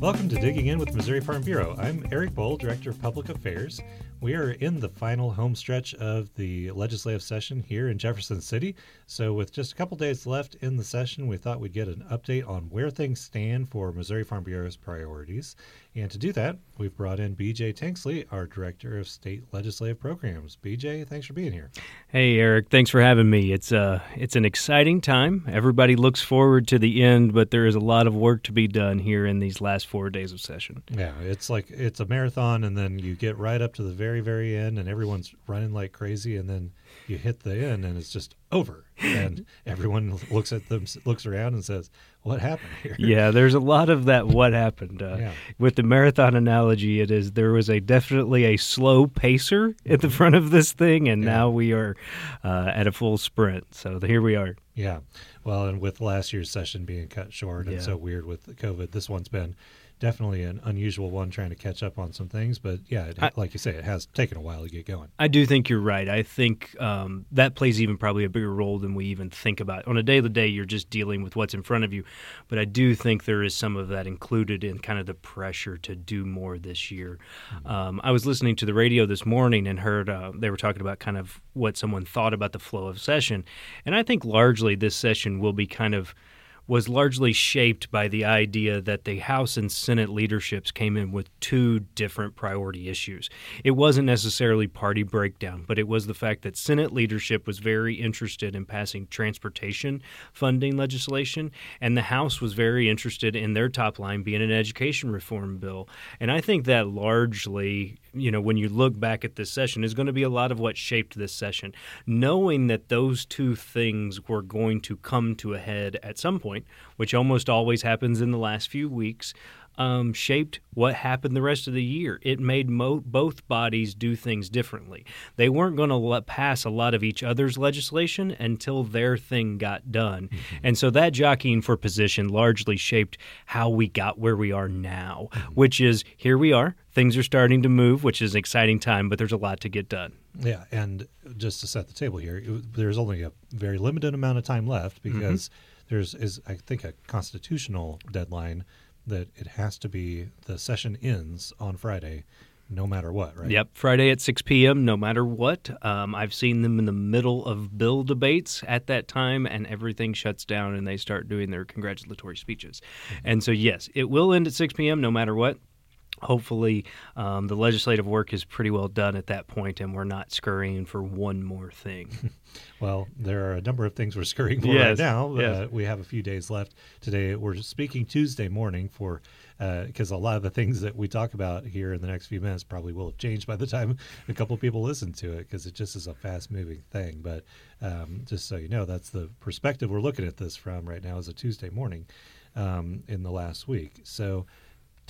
Welcome to Digging In with Missouri Farm Bureau. I'm Eric Bohl, Director of Public Affairs. We are in the final home stretch of the legislative session here in Jefferson City. So, with just a couple days left in the session, we thought we'd get an update on where things stand for Missouri Farm Bureau's priorities. And to do that, we've brought in BJ Tanksley, our Director of State Legislative Programs. BJ, thanks for being here. Hey, Eric, thanks for having me. It's uh, it's an exciting time. Everybody looks forward to the end, but there is a lot of work to be done here in these last four days of session. Yeah, it's like it's a marathon, and then you get right up to the very, very very end, and everyone's running like crazy, and then you hit the end, and it's just over, and everyone looks at them, looks around, and says, "What happened here?" Yeah, there's a lot of that. What happened? Uh, Yeah. With the marathon analogy, it is there was a definitely a slow pacer at the front of this thing, and Yeah. now we are uh, at a full sprint. So here we are. Yeah. Well, and with last year's session being cut short and so weird with the COVID, this one's been definitely an unusual one trying to catch up on some things. But yeah, it, I- like you say, it has taken a while to get going. I do think you're right. I think um, that plays even probably a bigger role than we even think about. On a day to day, you're just dealing with what's in front of you. But I do think there is some of that included in kind of the pressure to do more this year. Um, I was listening to the radio this morning and heard uh, they were talking about kind of what someone thought about the flow of session. And I think largely this session will be kind of was largely shaped by the idea that the House and Senate leaderships came in with two different priority issues. It wasn't necessarily party breakdown, but it was the fact that Senate leadership was very interested in passing transportation funding legislation, and the House was very interested in their top line being an education reform bill. And I think that largely, you know, when you look back at this session, is going to be a lot of what shaped this session. Knowing that those two things were going to come to a head at some point, which almost always happens in the last few weeks, um, shaped what happened the rest of the year. It made mo- both bodies do things differently. They weren't going to let pass a lot of each other's legislation until their thing got done. Mm-hmm. And so that jockeying for position largely shaped how we got where we are now, mm-hmm. which is here we are. Things are starting to move, which is an exciting time, but there's a lot to get done. Yeah, and just to set the table here, it, there's only a very limited amount of time left mm-hmm. because there's is I think a constitutional deadline that it has to be the session ends on Friday, no matter what, right? Yep, Friday at 6 p.m., no matter what. Um, I've seen them in the middle of bill debates at that time, and everything shuts down and they start doing their congratulatory speeches. And so, yes, it will end at 6 p.m., no matter what. Hopefully, um, the legislative work is pretty well done at that point, and we're not scurrying for one more thing. Well, there are a number of things we're scurrying for right now. yes. Uh, we have a few days left today. We're speaking Tuesday morning for because a lot of the things that we talk about here in the next few minutes probably will have changed by the time a couple of people listen to it because it just is a fast moving thing. But um, just so you know, that's the perspective we're looking at this from right now is a Tuesday morning um, in the last week. So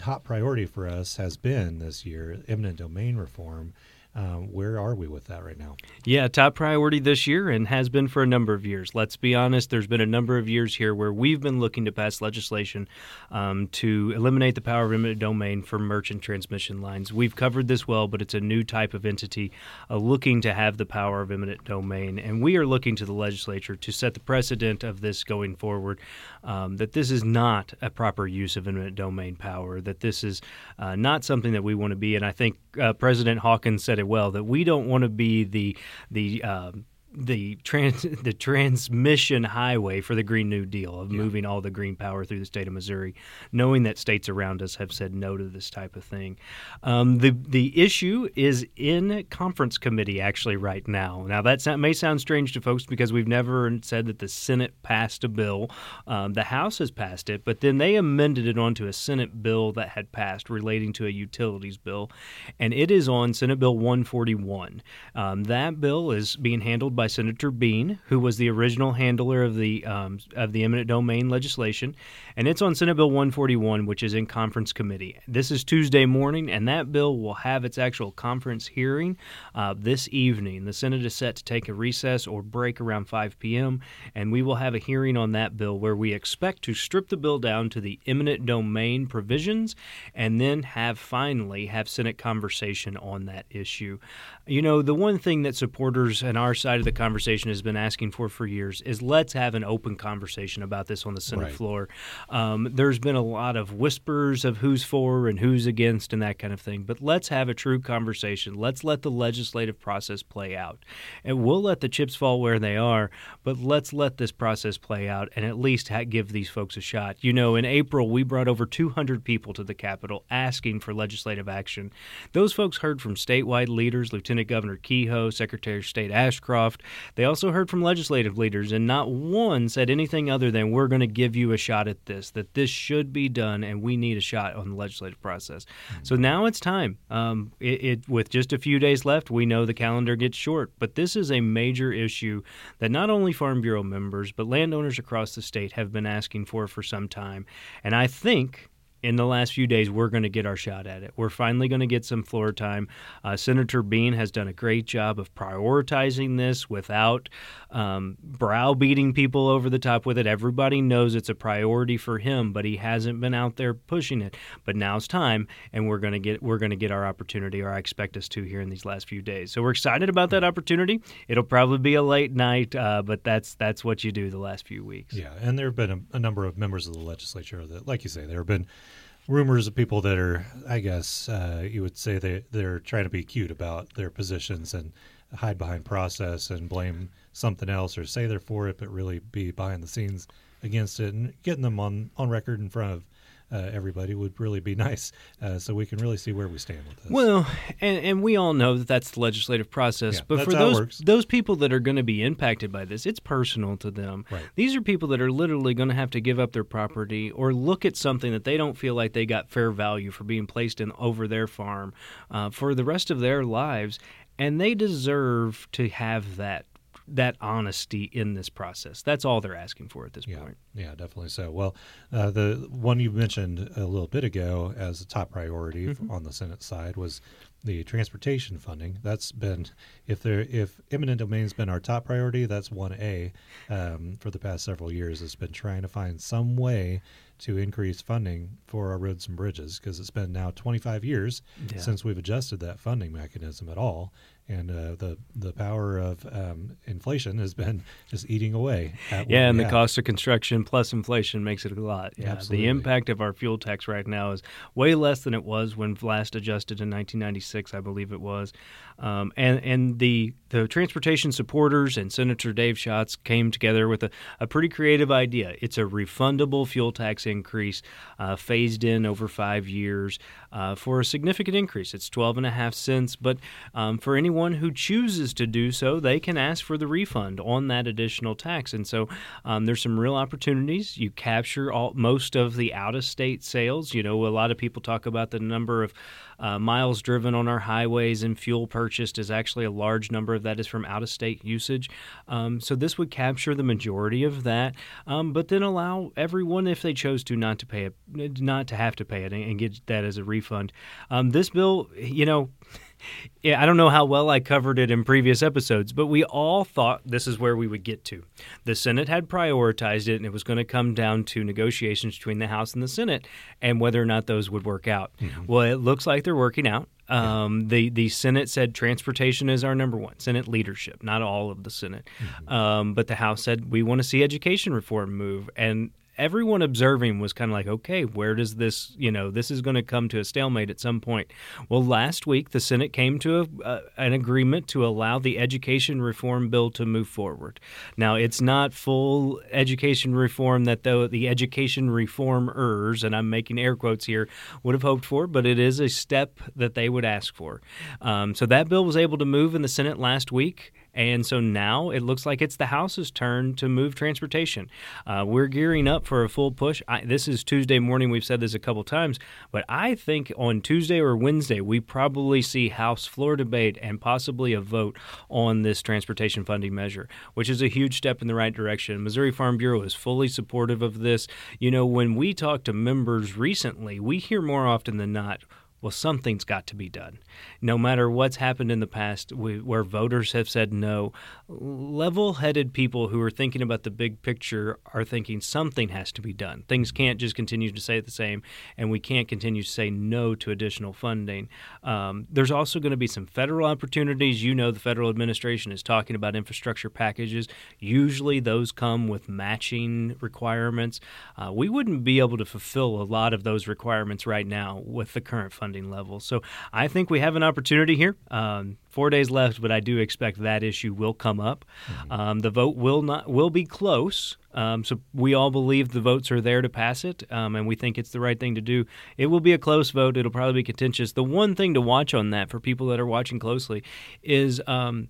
top priority for us has been this year eminent domain reform. Um, where are we with that right now? Yeah, top priority this year and has been for a number of years. Let's be honest, there's been a number of years here where we've been looking to pass legislation um, to eliminate the power of eminent domain for merchant transmission lines. We've covered this well, but it's a new type of entity uh, looking to have the power of eminent domain. And we are looking to the legislature to set the precedent of this going forward um, that this is not a proper use of eminent domain power, that this is uh, not something that we want to be. And I think uh, President Hawkins said well that we don't want to be the the um, the trans the transmission highway for the Green New Deal of moving all the green power through the state of Missouri, knowing that states around us have said no to this type of thing. Um, the the issue is in conference committee actually right now. Now that may sound strange to folks because we've never said that the Senate passed a bill. Um, the House has passed it, but then they amended it onto a Senate bill that had passed relating to a utilities bill, and it is on Senate Bill 141. Um, that bill is being handled by Senator Bean, who was the original handler of the um, of the eminent domain legislation, and it's on Senate Bill 141, which is in conference committee. This is Tuesday morning, and that bill will have its actual conference hearing uh, this evening. The Senate is set to take a recess or break around 5 p.m., and we will have a hearing on that bill where we expect to strip the bill down to the eminent domain provisions, and then have finally have Senate conversation on that issue. You know, the one thing that supporters on our side of the the conversation has been asking for for years is let's have an open conversation about this on the Senate Right. floor. Um, there's been a lot of whispers of who's for and who's against and that kind of thing, but let's have a true conversation. Let's let the legislative process play out. And we'll let the chips fall where they are, but let's let this process play out and at least ha- give these folks a shot. You know, in April, we brought over 200 people to the Capitol asking for legislative action. Those folks heard from statewide leaders, Lieutenant Governor Kehoe, Secretary of State Ashcroft. They also heard from legislative leaders, and not one said anything other than, We're going to give you a shot at this, that this should be done, and we need a shot on the legislative process. So now it's time. Um, it, it, with just a few days left, we know the calendar gets short, but this is a major issue that not only Farm Bureau members, but landowners across the state have been asking for for some time. And I think in the last few days, we're going to get our shot at it. We're finally going to get some floor time. Uh, Senator Bean has done a great job of prioritizing this without um, browbeating people over the top with it. Everybody knows it's a priority for him, but he hasn't been out there pushing it. But now's time, and we're going to get we're going to get our opportunity, or I expect us to here in these last few days. So we're excited about that opportunity. It'll probably be a late night, uh, but that's that's what you do the last few weeks. Yeah, and there have been a, a number of members of the legislature that, like you say, there have been rumors of people that are, I guess, uh, you would say they they're trying to be cute about their positions and hide behind process and blame something else or say they're for it, but really be behind the scenes against it and getting them on on record in front of everybody would really be nice, uh, so we can really see where we stand with this. Well, and, and we all know that that's the legislative process. Yeah, but for those those people that are going to be impacted by this, it's personal to them. Right. These are people that are literally going to have to give up their property or look at something that they don't feel like they got fair value for being placed in over their farm uh, for the rest of their lives, and they deserve to have that that honesty in this process. That's all they're asking for at this Yeah, point. yeah, definitely so. Well, uh, the one you mentioned a little bit ago as a top priority Mm-hmm. on the Senate side was the transportation funding. That's been if there if eminent domain's been our top priority, that's one A um, for the past several years. It's been trying to find some way to increase funding for our roads and bridges because it's been now 25 years Yeah. since we've adjusted that funding mechanism at all. And uh, the the power of um, inflation has been just eating away. At Yeah, and the have. cost of construction plus inflation makes it a lot. Yeah, Absolutely. the impact of our fuel tax right now is way less than it was when last adjusted in 1996, I believe it was. Um, and and the the transportation supporters and Senator Dave Schatz came together with a, a pretty creative idea. It's a refundable fuel tax increase, uh, phased in over five years uh, for a significant increase. It's 12 and a half cents, but um, for anyone who chooses to do so, they can ask for the refund on that additional tax. And so um, there's some real opportunities. You capture all most of the out of state sales. You know, a lot of people talk about the number of uh, miles driven on our highways and fuel purchased is actually a large number of that is from out of state usage. Um, so this would capture the majority of that, um, but then allow everyone, if they chose to, not to pay it, not to have to pay it, and, and get that as a refund. Um, this bill, you know. Yeah, I don't know how well I covered it in previous episodes, but we all thought this is where we would get to. The Senate had prioritized it, and it was going to come down to negotiations between the House and the Senate and whether or not those would work out. Well, it looks like they're working out. Um, the the Senate said transportation is our number one. Senate leadership, not all of the Senate, um, but the House said we want to see education reform move, and everyone observing was kind of like, okay, where does this, you know, this is going to come to a stalemate at some point. Well, last week the Senate came to a, uh, an agreement to allow the education reform bill to move forward. Now, it's not full education reform that the, the education reformers, and I'm making air quotes here, would have hoped for, but it is a step that they would ask for. Um, so that bill was able to move in the Senate last week. And so now it looks like it's the House's turn to move transportation. Uh, we're gearing up for a full push. I, this is Tuesday morning. We've said this a couple times, but I think on Tuesday or Wednesday, we probably see House floor debate and possibly a vote on this transportation funding measure, which is a huge step in the right direction. Missouri Farm Bureau is fully supportive of this. You know, when we talk to members recently, we hear more often than not, Well, something's got to be done. No matter what's happened in the past, we, where voters have said no, level headed people who are thinking about the big picture are thinking something has to be done. Things can't just continue to stay the same, and we can't continue to say no to additional funding. Um, there's also going to be some federal opportunities. You know, the federal administration is talking about infrastructure packages. Usually, those come with matching requirements. Uh, we wouldn't be able to fulfill a lot of those requirements right now with the current funding funding level. So I think we have an opportunity here. Um, four days left, but I do expect that issue will come up. Mm-hmm. Um, the vote will not will be close. Um, so we all believe the votes are there to pass it, um, and we think it's the right thing to do. It will be a close vote. It'll probably be contentious. The one thing to watch on that for people that are watching closely is um,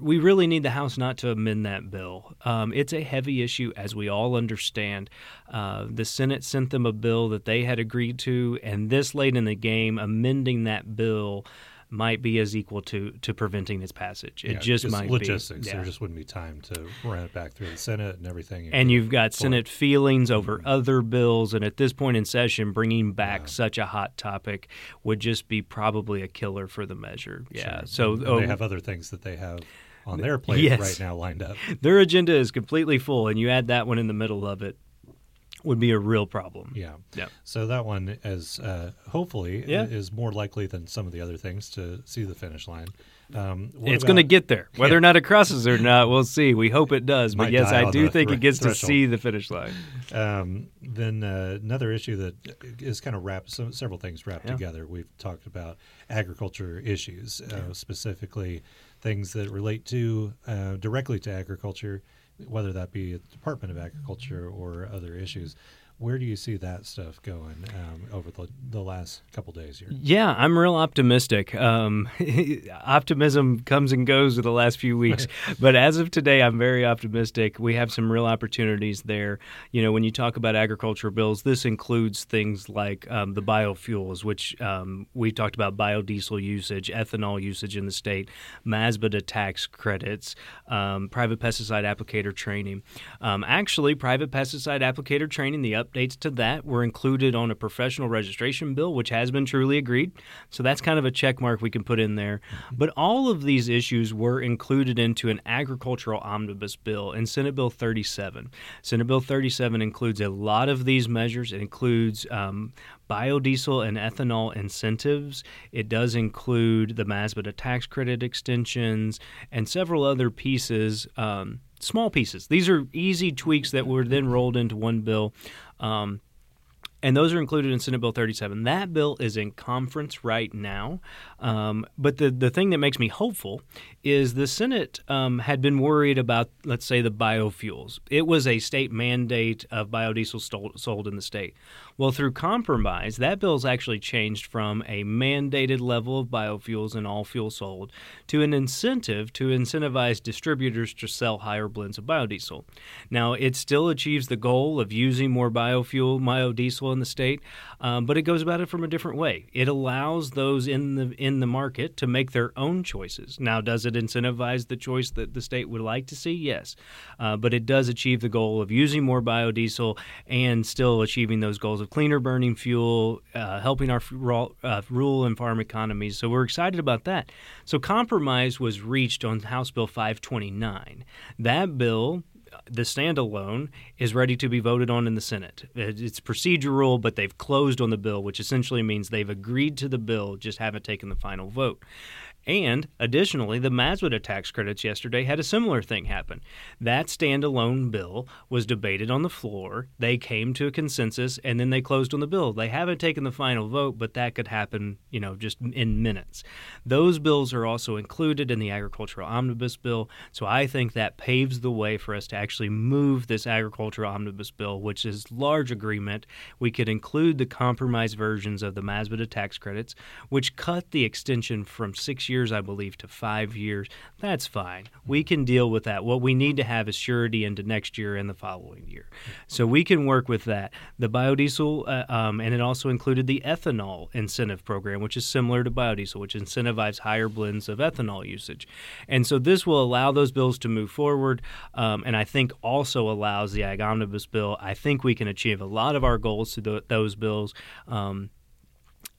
we really need the House not to amend that bill. Um, it's a heavy issue, as we all understand. Uh, the Senate sent them a bill that they had agreed to, and this late in the game, amending that bill might be as equal to to preventing its passage. It yeah, just, just might logistics. be. Yeah. There just wouldn't be time to run it back through the Senate and everything. And you've got Senate feelings over mm-hmm. other bills, and at this point in session, bringing back yeah. such a hot topic would just be probably a killer for the measure. Yeah. Sure. So oh, they have other things that they have on their plate yes. right now lined up. Their agenda is completely full, and you add that one in the middle of it would be a real problem. Yeah. Yeah. So that one is uh, hopefully yeah. is more likely than some of the other things to see the finish line. Um, it's going to get there. Whether yeah. or not it crosses or not, we'll see. We hope it does. But yes, I do think th- it gets threshold. to see the finish line. Um, then uh, another issue that is kind of wrapped, so several things wrapped yeah. together. We've talked about agriculture issues, uh, specifically things that relate to uh, directly to agriculture, whether that be a Department of Agriculture or other issues. Where do you see that stuff going um, over the, the last couple days here? Yeah, I'm real optimistic. Um, optimism comes and goes with the last few weeks, but as of today, I'm very optimistic. We have some real opportunities there. You know, when you talk about agriculture bills, this includes things like um, the biofuels, which um, we talked about biodiesel usage, ethanol usage in the state, MSBA tax credits, um, private pesticide applicator training. Um, actually, private pesticide applicator training, the up updates to that were included on a professional registration bill, which has been truly agreed. So that's kind of a check mark we can put in there. Mm-hmm. But all of these issues were included into an agricultural omnibus bill in Senate Bill 37. Senate Bill 37 includes a lot of these measures. It includes um, biodiesel and ethanol incentives. It does include the MSBA tax credit extensions and several other pieces. Um, small pieces. These are easy tweaks that were then rolled into one bill. Um, and those are included in Senate Bill 37. That bill is in conference right now. Um, but the, the thing that makes me hopeful is the Senate um, had been worried about, let's say, the biofuels. It was a state mandate of biodiesel stole, sold in the state. Well, through compromise, that bill's actually changed from a mandated level of biofuels in all fuel sold to an incentive to incentivize distributors to sell higher blends of biodiesel. Now, it still achieves the goal of using more biofuel, biodiesel in the state, um, but it goes about it from a different way. It allows those in the in the market to make their own choices. Now, does it incentivize the choice that the state would like to see? Yes, uh, but it does achieve the goal of using more biodiesel and still achieving those goals of cleaner burning fuel, uh, helping our uh, rural and farm economies. So we're excited about that. So compromise was reached on House Bill 529. That bill the standalone is ready to be voted on in the Senate. It's procedural, but they've closed on the bill, which essentially means they've agreed to the bill, just haven't taken the final vote. And additionally, the MSBA tax credits yesterday had a similar thing happen. That standalone bill was debated on the floor. They came to a consensus and then they closed on the bill. They haven't taken the final vote, but that could happen, you know, just in minutes. Those bills are also included in the agricultural omnibus bill. So I think that paves the way for us to actually move this agricultural omnibus bill, which is large agreement. We could include the compromise versions of the MSBA tax credits, which cut the extension from six years, I believe, to five years. That's fine. We can deal with that. What we need to have is surety into next year and the following year. So we can work with that. The biodiesel, uh, um, and it also included the ethanol incentive program, which is similar to biodiesel, which incentivizes higher blends of ethanol usage. And so this will allow those bills to move forward, um, and I think also allows the Ag Omnibus bill. I think we can achieve a lot of our goals through the, those bills. Um,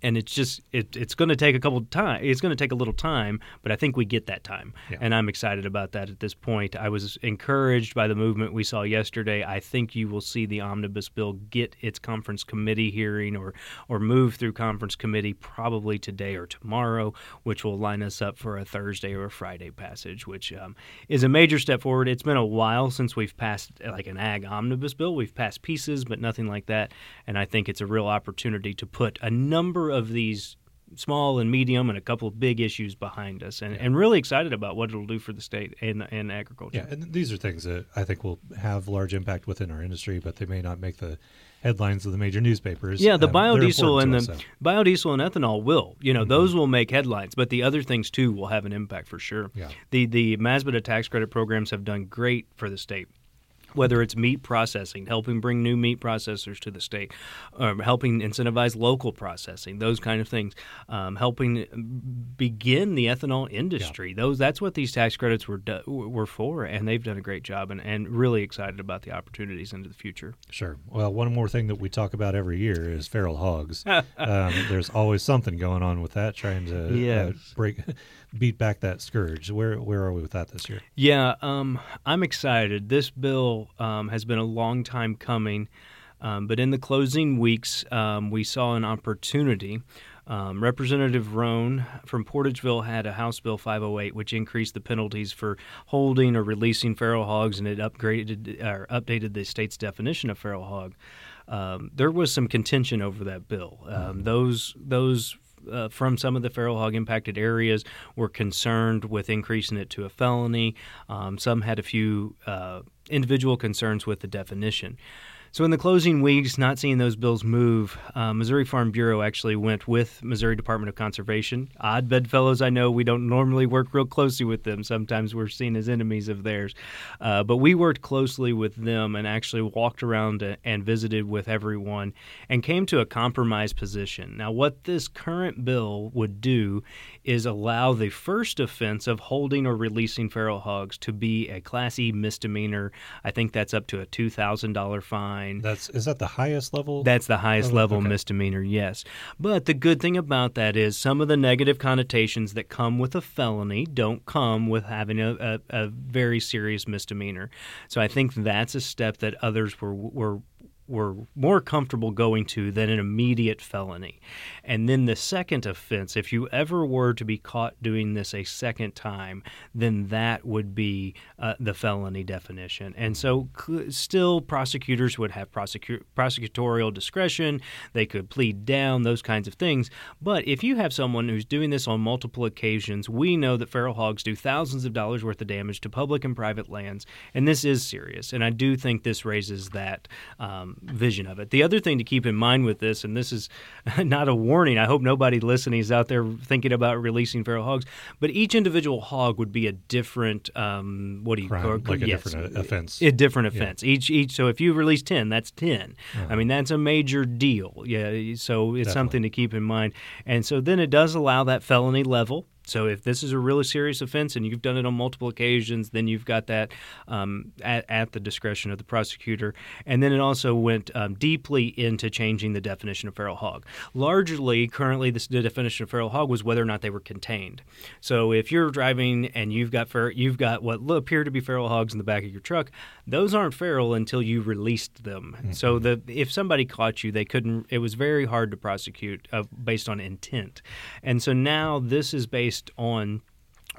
and it's just it, it's going to take a couple time. It's going to take a little time, but I think we get that time, Yeah. and I'm excited about that at this point. I was encouraged by the movement we saw yesterday. I think you will see the omnibus bill get its conference committee hearing or or move through conference committee probably today or tomorrow, which will line us up for a Thursday or a Friday passage, which um, is a major step forward. It's been a while since we've passed like an ag omnibus bill. We've passed pieces, but nothing like that, and I think it's a real opportunity to put a number of these small and medium and a couple of big issues behind us and, and really excited about what it'll do for the state and, and agriculture. Yeah, and these are things that I think will have large impact within our industry, but they may not make the headlines of the major newspapers. Yeah, the Um, biodiesel and the us, so. biodiesel and ethanol will. You know, those will make headlines, but the other things too will have an impact for sure. Yeah. The the MASBDA tax credit programs have done great for the state. Whether it's meat processing, helping bring new meat processors to the state, um, helping incentivize local processing, those kind of things, um, helping begin the ethanol industry. Those that's what these tax credits were do, were for, and they've done a great job. And, and really excited about the opportunities into the future. Sure. Well, one more thing that we talk about every year is feral hogs. um, there's always something going on with that, trying to uh, break, beat back that scourge. Where where are we with that this year? Yeah, um, I'm excited. This bill um, has been a long time coming, um, but in the closing weeks, um, we saw an opportunity. Um, Representative Rone from Portageville had a House Bill 508, which increased the penalties for holding or releasing feral hogs, and it upgraded or updated the state's definition of feral hog. Um, there was some contention over that bill. Um, those those uh, from some of the feral hog impacted areas were concerned with increasing it to a felony. Um, some had a few uh, individual concerns with the definition. So, in the closing weeks, not seeing those bills move, uh, Missouri Farm Bureau actually went with Missouri Department of Conservation. Odd bedfellows, I know we don't normally work real closely with them. Sometimes we're seen as enemies of theirs. Uh, but we worked closely with them and actually walked around and visited with everyone and came to a compromise position. Now, what this current bill would do is allow the first offense of holding or releasing feral hogs to be a Class E misdemeanor. I think that's up to a $2,000 fine. That's is that the highest level? That's the highest Oh, level okay. misdemeanor, yes. But the good thing about that is some of the negative connotations that come with a felony don't come with having a, a, a very serious misdemeanor. So I think that's a step that others were were were more comfortable going to than an immediate felony. And then the second offense, if you ever were to be caught doing this a second time, then that would be uh, the felony definition. And so, still, prosecutors would have prosecu- prosecutorial discretion. They could plead down those kinds of things. But if you have someone who's doing this on multiple occasions, we know that feral hogs do thousands of dollars worth of damage to public and private lands, and this is serious. And I do think this raises that um, vision of it. The other thing to keep in mind with this, and this is not a warning, I hope nobody listening is out there thinking about releasing feral hogs, but each individual hog would be a different, um, what do you Crime, call like a yes, different uh, offense. a different offense. Each each. So if you release ten, that's 10 I mean, that's a major deal. Yeah. So it's something to keep in mind. And so then it does allow that felony level. So if this is a really serious offense and you've done it on multiple occasions, then you've got that um, at, at the discretion of the prosecutor. And then it also went um, deeply into changing the definition of feral hog. Largely, currently, this, the definition of feral hog was whether or not they were contained. So if you're driving and you've got fer- you've got what appear to be feral hogs in the back of your truck, those aren't feral until you released them. So the if somebody caught you, they couldn't. It was very hard to prosecute uh, based on intent. And so now this is based on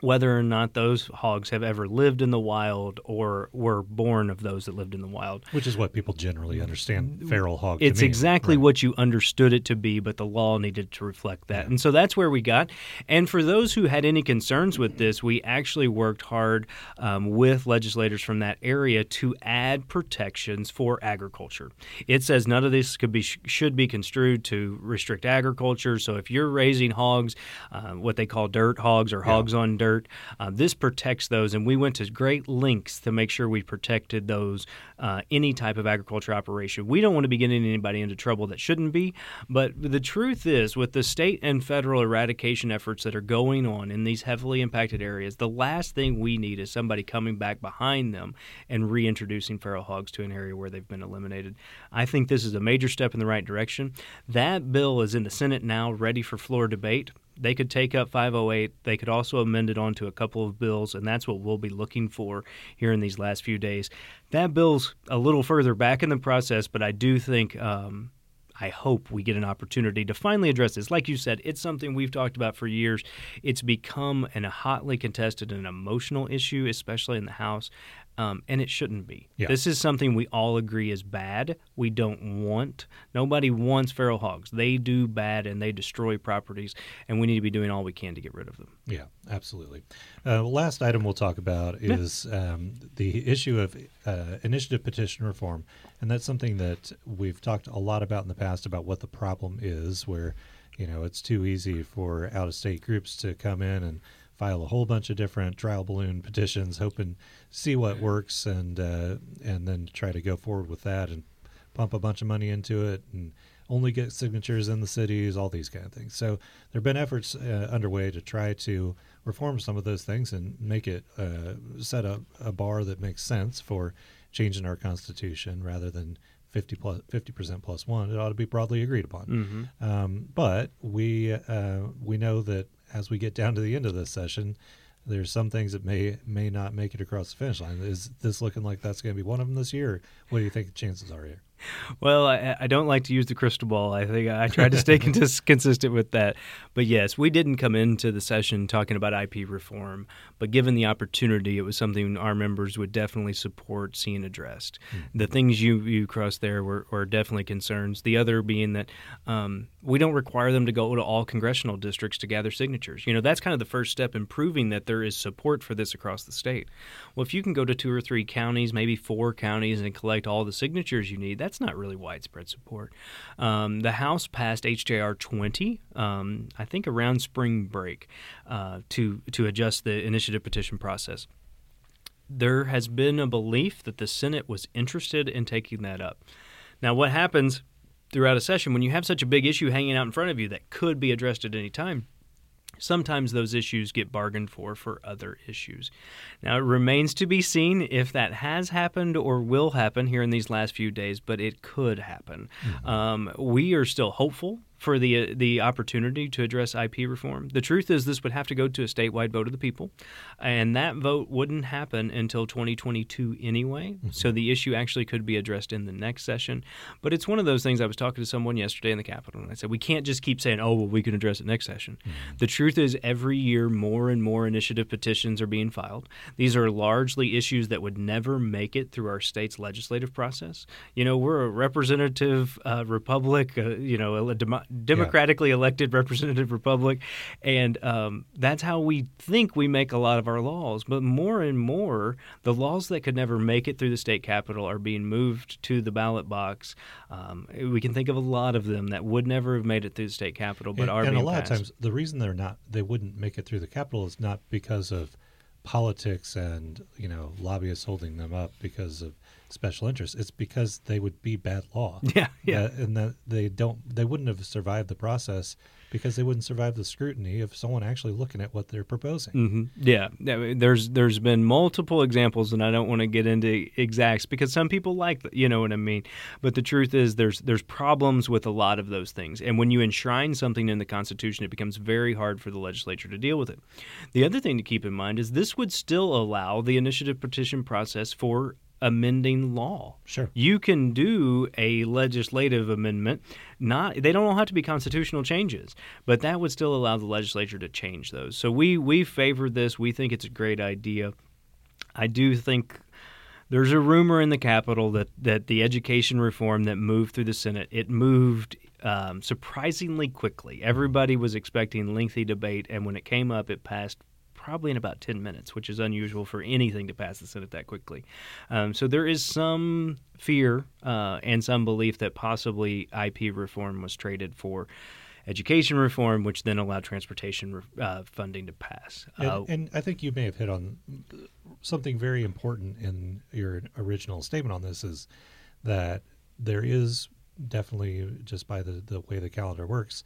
whether or not those hogs have ever lived in the wild or were born of those that lived in the wild. which is what people generally understand feral hog. to It's exactly Right. what you understood it to be, but the law needed to reflect that. And so that's where we got. And for those who had any concerns with this, we actually worked hard um, with legislators from that area to add protections for agriculture. It says none of this could be should be construed to restrict agriculture. So if you're raising hogs, uh, what they call dirt hogs or hogs on dirt, Uh, this protects those, and we went to great lengths to make sure we protected those. Uh, any type of agriculture operation. We don't want to be getting anybody into trouble that shouldn't be. But the truth is, with the state and federal eradication efforts that are going on in these heavily impacted areas, the last thing we need is somebody coming back behind them and reintroducing feral hogs to an area where they've been eliminated. I think this is a major step in the right direction. That bill is in the Senate now, ready for floor debate they could take up 508. They could also amend it onto a couple of bills, and that's what we'll be looking for here in these last few days. That bill's a little further back in the process, but I do think. Um, I hope we get an opportunity to finally address this. Like you said, it's something we've talked about for years. It's become an, a hotly contested and emotional issue, especially in the House um, and it shouldn't be. Yeah. This is something we all agree is bad. We don't want. Nobody wants feral hogs. They do bad and they destroy properties, and we need to be doing all we can to get rid of them. Yeah, absolutely. Uh, last item we'll talk about is um, the issue of uh, initiative petition reform, and that's something that we've talked a lot about in the past about what the problem is, where you know it's too easy for out-of-state groups to come in and file a whole bunch of different trial balloon petitions, hoping see what works, and uh, and then try to go forward with that and pump a bunch of money into it and only get signatures in the cities, all these kind of things. So there have been efforts uh, underway to try to reform some of those things and make it uh, set up a bar that makes sense for changing our constitution rather than 50 plus 50 percent plus one. It ought to be broadly agreed upon. Mm-hmm. Um, but we uh, we know that as we get down to the end of this session, there's some things that may may not make it across the finish line. Is this looking like that's going to be one of them this year? What do you think the chances are here? Well, I, I, don't like to use the crystal ball. I think I tried to stay consistent with that. But yes, we didn't come into the session talking about IP reform, but given the opportunity, it was something our members would definitely support seeing addressed. Mm-hmm. The things you, you crossed there were, were, definitely concerns. The other being that um, we don't require them to go to all congressional districts to gather signatures. You know, that's kind of the first step in proving that there is support for this across the state. Well, if you can go to two or three counties, maybe four counties, and collect all the signatures you need, that's not really widespread support. Um, the House passed HJR 20, um, I think around spring break, uh, to to adjust the initiative petition process. There has been a belief that the Senate was interested in taking that up. Now, what happens throughout a session when you have such a big issue hanging out in front of you that could be addressed at any time? Sometimes those issues get bargained for for other issues. Now, it remains to be seen if that has happened or will happen here in these last few days, but it could happen. Mm-hmm. Um, we are still hopeful for the uh, the opportunity to address IP reform. The truth is, this would have to go to a statewide vote of the people, and that vote wouldn't happen until 2022 anyway. Mm-hmm. So the issue actually could be addressed in the next session. But it's one of those things. I was talking to someone yesterday in the Capitol, and I said we can't just keep saying, "Oh, well, we can address it next session." Mm-hmm. The truth is, every year more and more initiative petitions are being filed. These are largely issues that would never make it through our state's legislative process. You know, we're a representative uh, republic. Uh, you know, a dem- democratically yeah. elected representative republic, and um, that's how we think we make a lot of our laws. But more and more, the laws that could never make it through the state capitol are being moved to the ballot box. Um, we can think of a lot of them that would never have made it through the state capitol, but and, are and a lot passed. of times the reason they're not they wouldn't make it through the capitol is not because of politics and you know lobbyists holding them up because of special interests. It's because they would be bad law. Yeah, yeah, and that they don't they wouldn't have survived the process because they wouldn't survive the scrutiny of someone actually looking at what they're proposing. Mm-hmm. Yeah, there's there's been multiple examples, and I don't want to get into exacts because some people like you know what I mean. But the truth is, there's there's problems with a lot of those things, and when you enshrine something in the Constitution, it becomes very hard for the legislature to deal with it. The other thing to keep in mind is this would still allow the initiative petition process for amending law. Sure. You can do a legislative amendment. Not they don't all have to be constitutional changes, but that would still allow the legislature to change those. So we we favor this. We think it's a great idea. I do think there's a rumor in the Capitol that that the education reform that moved through the Senate it moved um, surprisingly quickly. Everybody was expecting lengthy debate, and when it came up, it passed probably in about 10 minutes, which is unusual for anything to pass the Senate that quickly. Um, so there is some fear uh, and some belief that possibly IP reform was traded for education reform, which then allowed transportation uh, funding to pass. And, Uh, and I think you may have hit on something very important in your original statement on this is that there is definitely, just by the, the way the calendar works,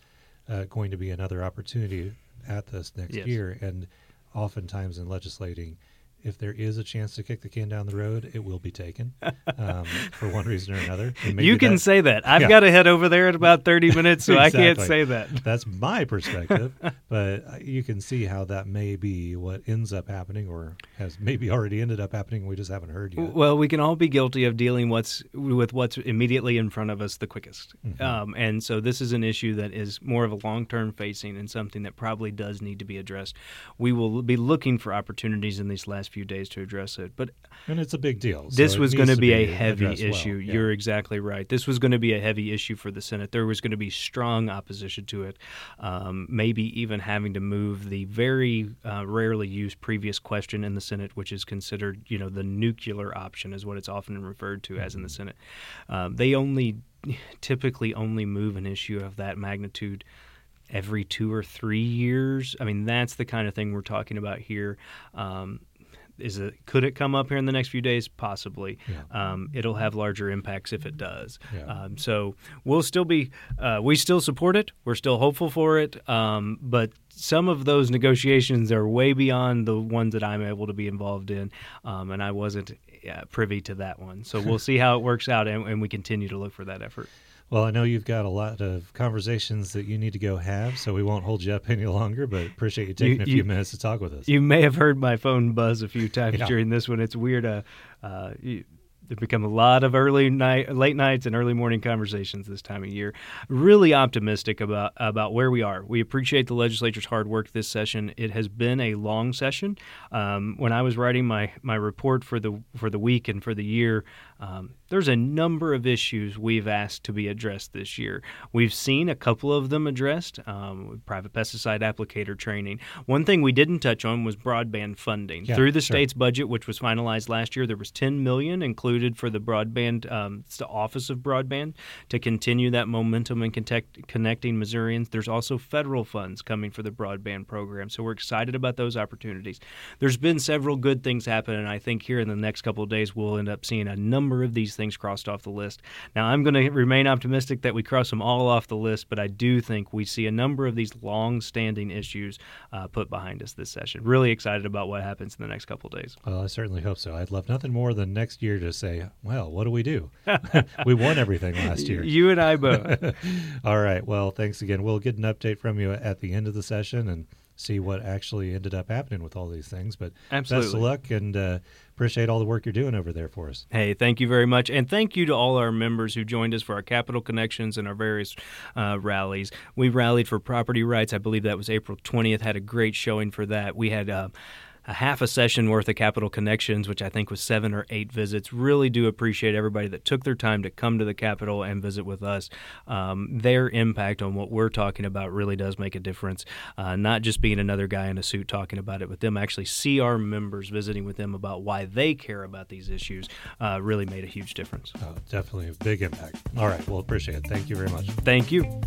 uh, going to be another opportunity at this next Yes. year. And oftentimes in legislating, if there is a chance to kick the can down the road, it will be taken um, for one reason or another. You can that- say that. I've Yeah. got to head over there in about 30 minutes, so I can't say that. That's my perspective, but uh, you can see how that may be what ends up happening, or has maybe already ended up happening. We just haven't heard yet. Well, we can all be guilty of dealing what's with what's immediately in front of us the quickest, Mm-hmm. um, and so this is an issue that is more of a long-term facing and something that probably does need to be addressed. We will be looking for opportunities in these last few days to address it, but and it's a big deal. this it was going to be a heavy well. issue. Yeah. You're exactly right. This was going to be a heavy issue for the Senate. There was going to be strong opposition to it, um, maybe even having to move the very uh, rarely used previous question in the Senate, which is considered, you know, the nuclear option, is what it's often referred to as in the Senate. Um, they only typically only move an issue of that magnitude every two or three years. I mean, that's the kind of thing we're talking about here. Um, is it could it come up here in the next few days? Possibly. Yeah. Um, it'll have larger impacts if it does. Yeah. Um, so we'll still be uh, we still support it. We're still hopeful for it. Um, but some of those negotiations are way beyond the ones that I'm able to be involved in, um, and I wasn't uh, privy to that one. So we'll see how it works out, and, and we continue to look for that effort. Well, I know you've got a lot of conversations that you need to go have, so we won't hold you up any longer. But appreciate you taking You- a few you- minutes to talk with us. You may have heard my phone buzz a few times Yeah. during this one. It's weird. Uh, uh, you, there become a lot of early night, late nights, and early morning conversations this time of year. Really optimistic about about where we are. We appreciate the legislature's hard work this session. It has been a long session. Um, when I was writing my my report for the for the week and for the year, um, there's a number of issues we've asked to be addressed this year. We've seen a couple of them addressed. Um, private pesticide applicator training. One thing we didn't touch on was broadband funding Yeah, through the sure. state's budget, which was finalized last year. There was 10 million included for the broadband, um, it's the Office of Broadband, to continue that momentum and connect, connecting Missourians. There's also federal funds coming for the broadband program, so we're excited about those opportunities. There's been several good things happen, and I think here in the next couple of days we'll end up seeing a number of these things crossed off the list. Now, I'm going to remain optimistic that we cross them all off the list, but I do think we see a number of these long-standing issues uh, put behind us this session. Really excited about what happens in the next couple of days. Well, I certainly hope so. I'd love nothing more than next year to say, "Well, what do we do? we won everything last year." You and I both. All right. Well, thanks again. We'll get an update from you at the end of the session and see what actually ended up happening with all these things. But Absolutely. best of luck and uh, appreciate all the work you're doing over there for us. Hey, thank you very much. And thank you to all our members who joined us for our Capital Connections and our various uh, rallies. We rallied for property rights. I believe that was April 20th. Had a great showing for that. We had. Uh, a half a session worth of Capital Connections, which I think was seven or eight visits. Really do appreciate everybody that took their time to come to the Capitol and visit with us. Um, their impact on what we're talking about really does make a difference. Uh, not just being another guy in a suit talking about it, but them actually see our members visiting with them about why they care about these issues uh, really made a huge difference. Oh, definitely a big impact. All right. Well, appreciate it. Thank you very much. Thank you.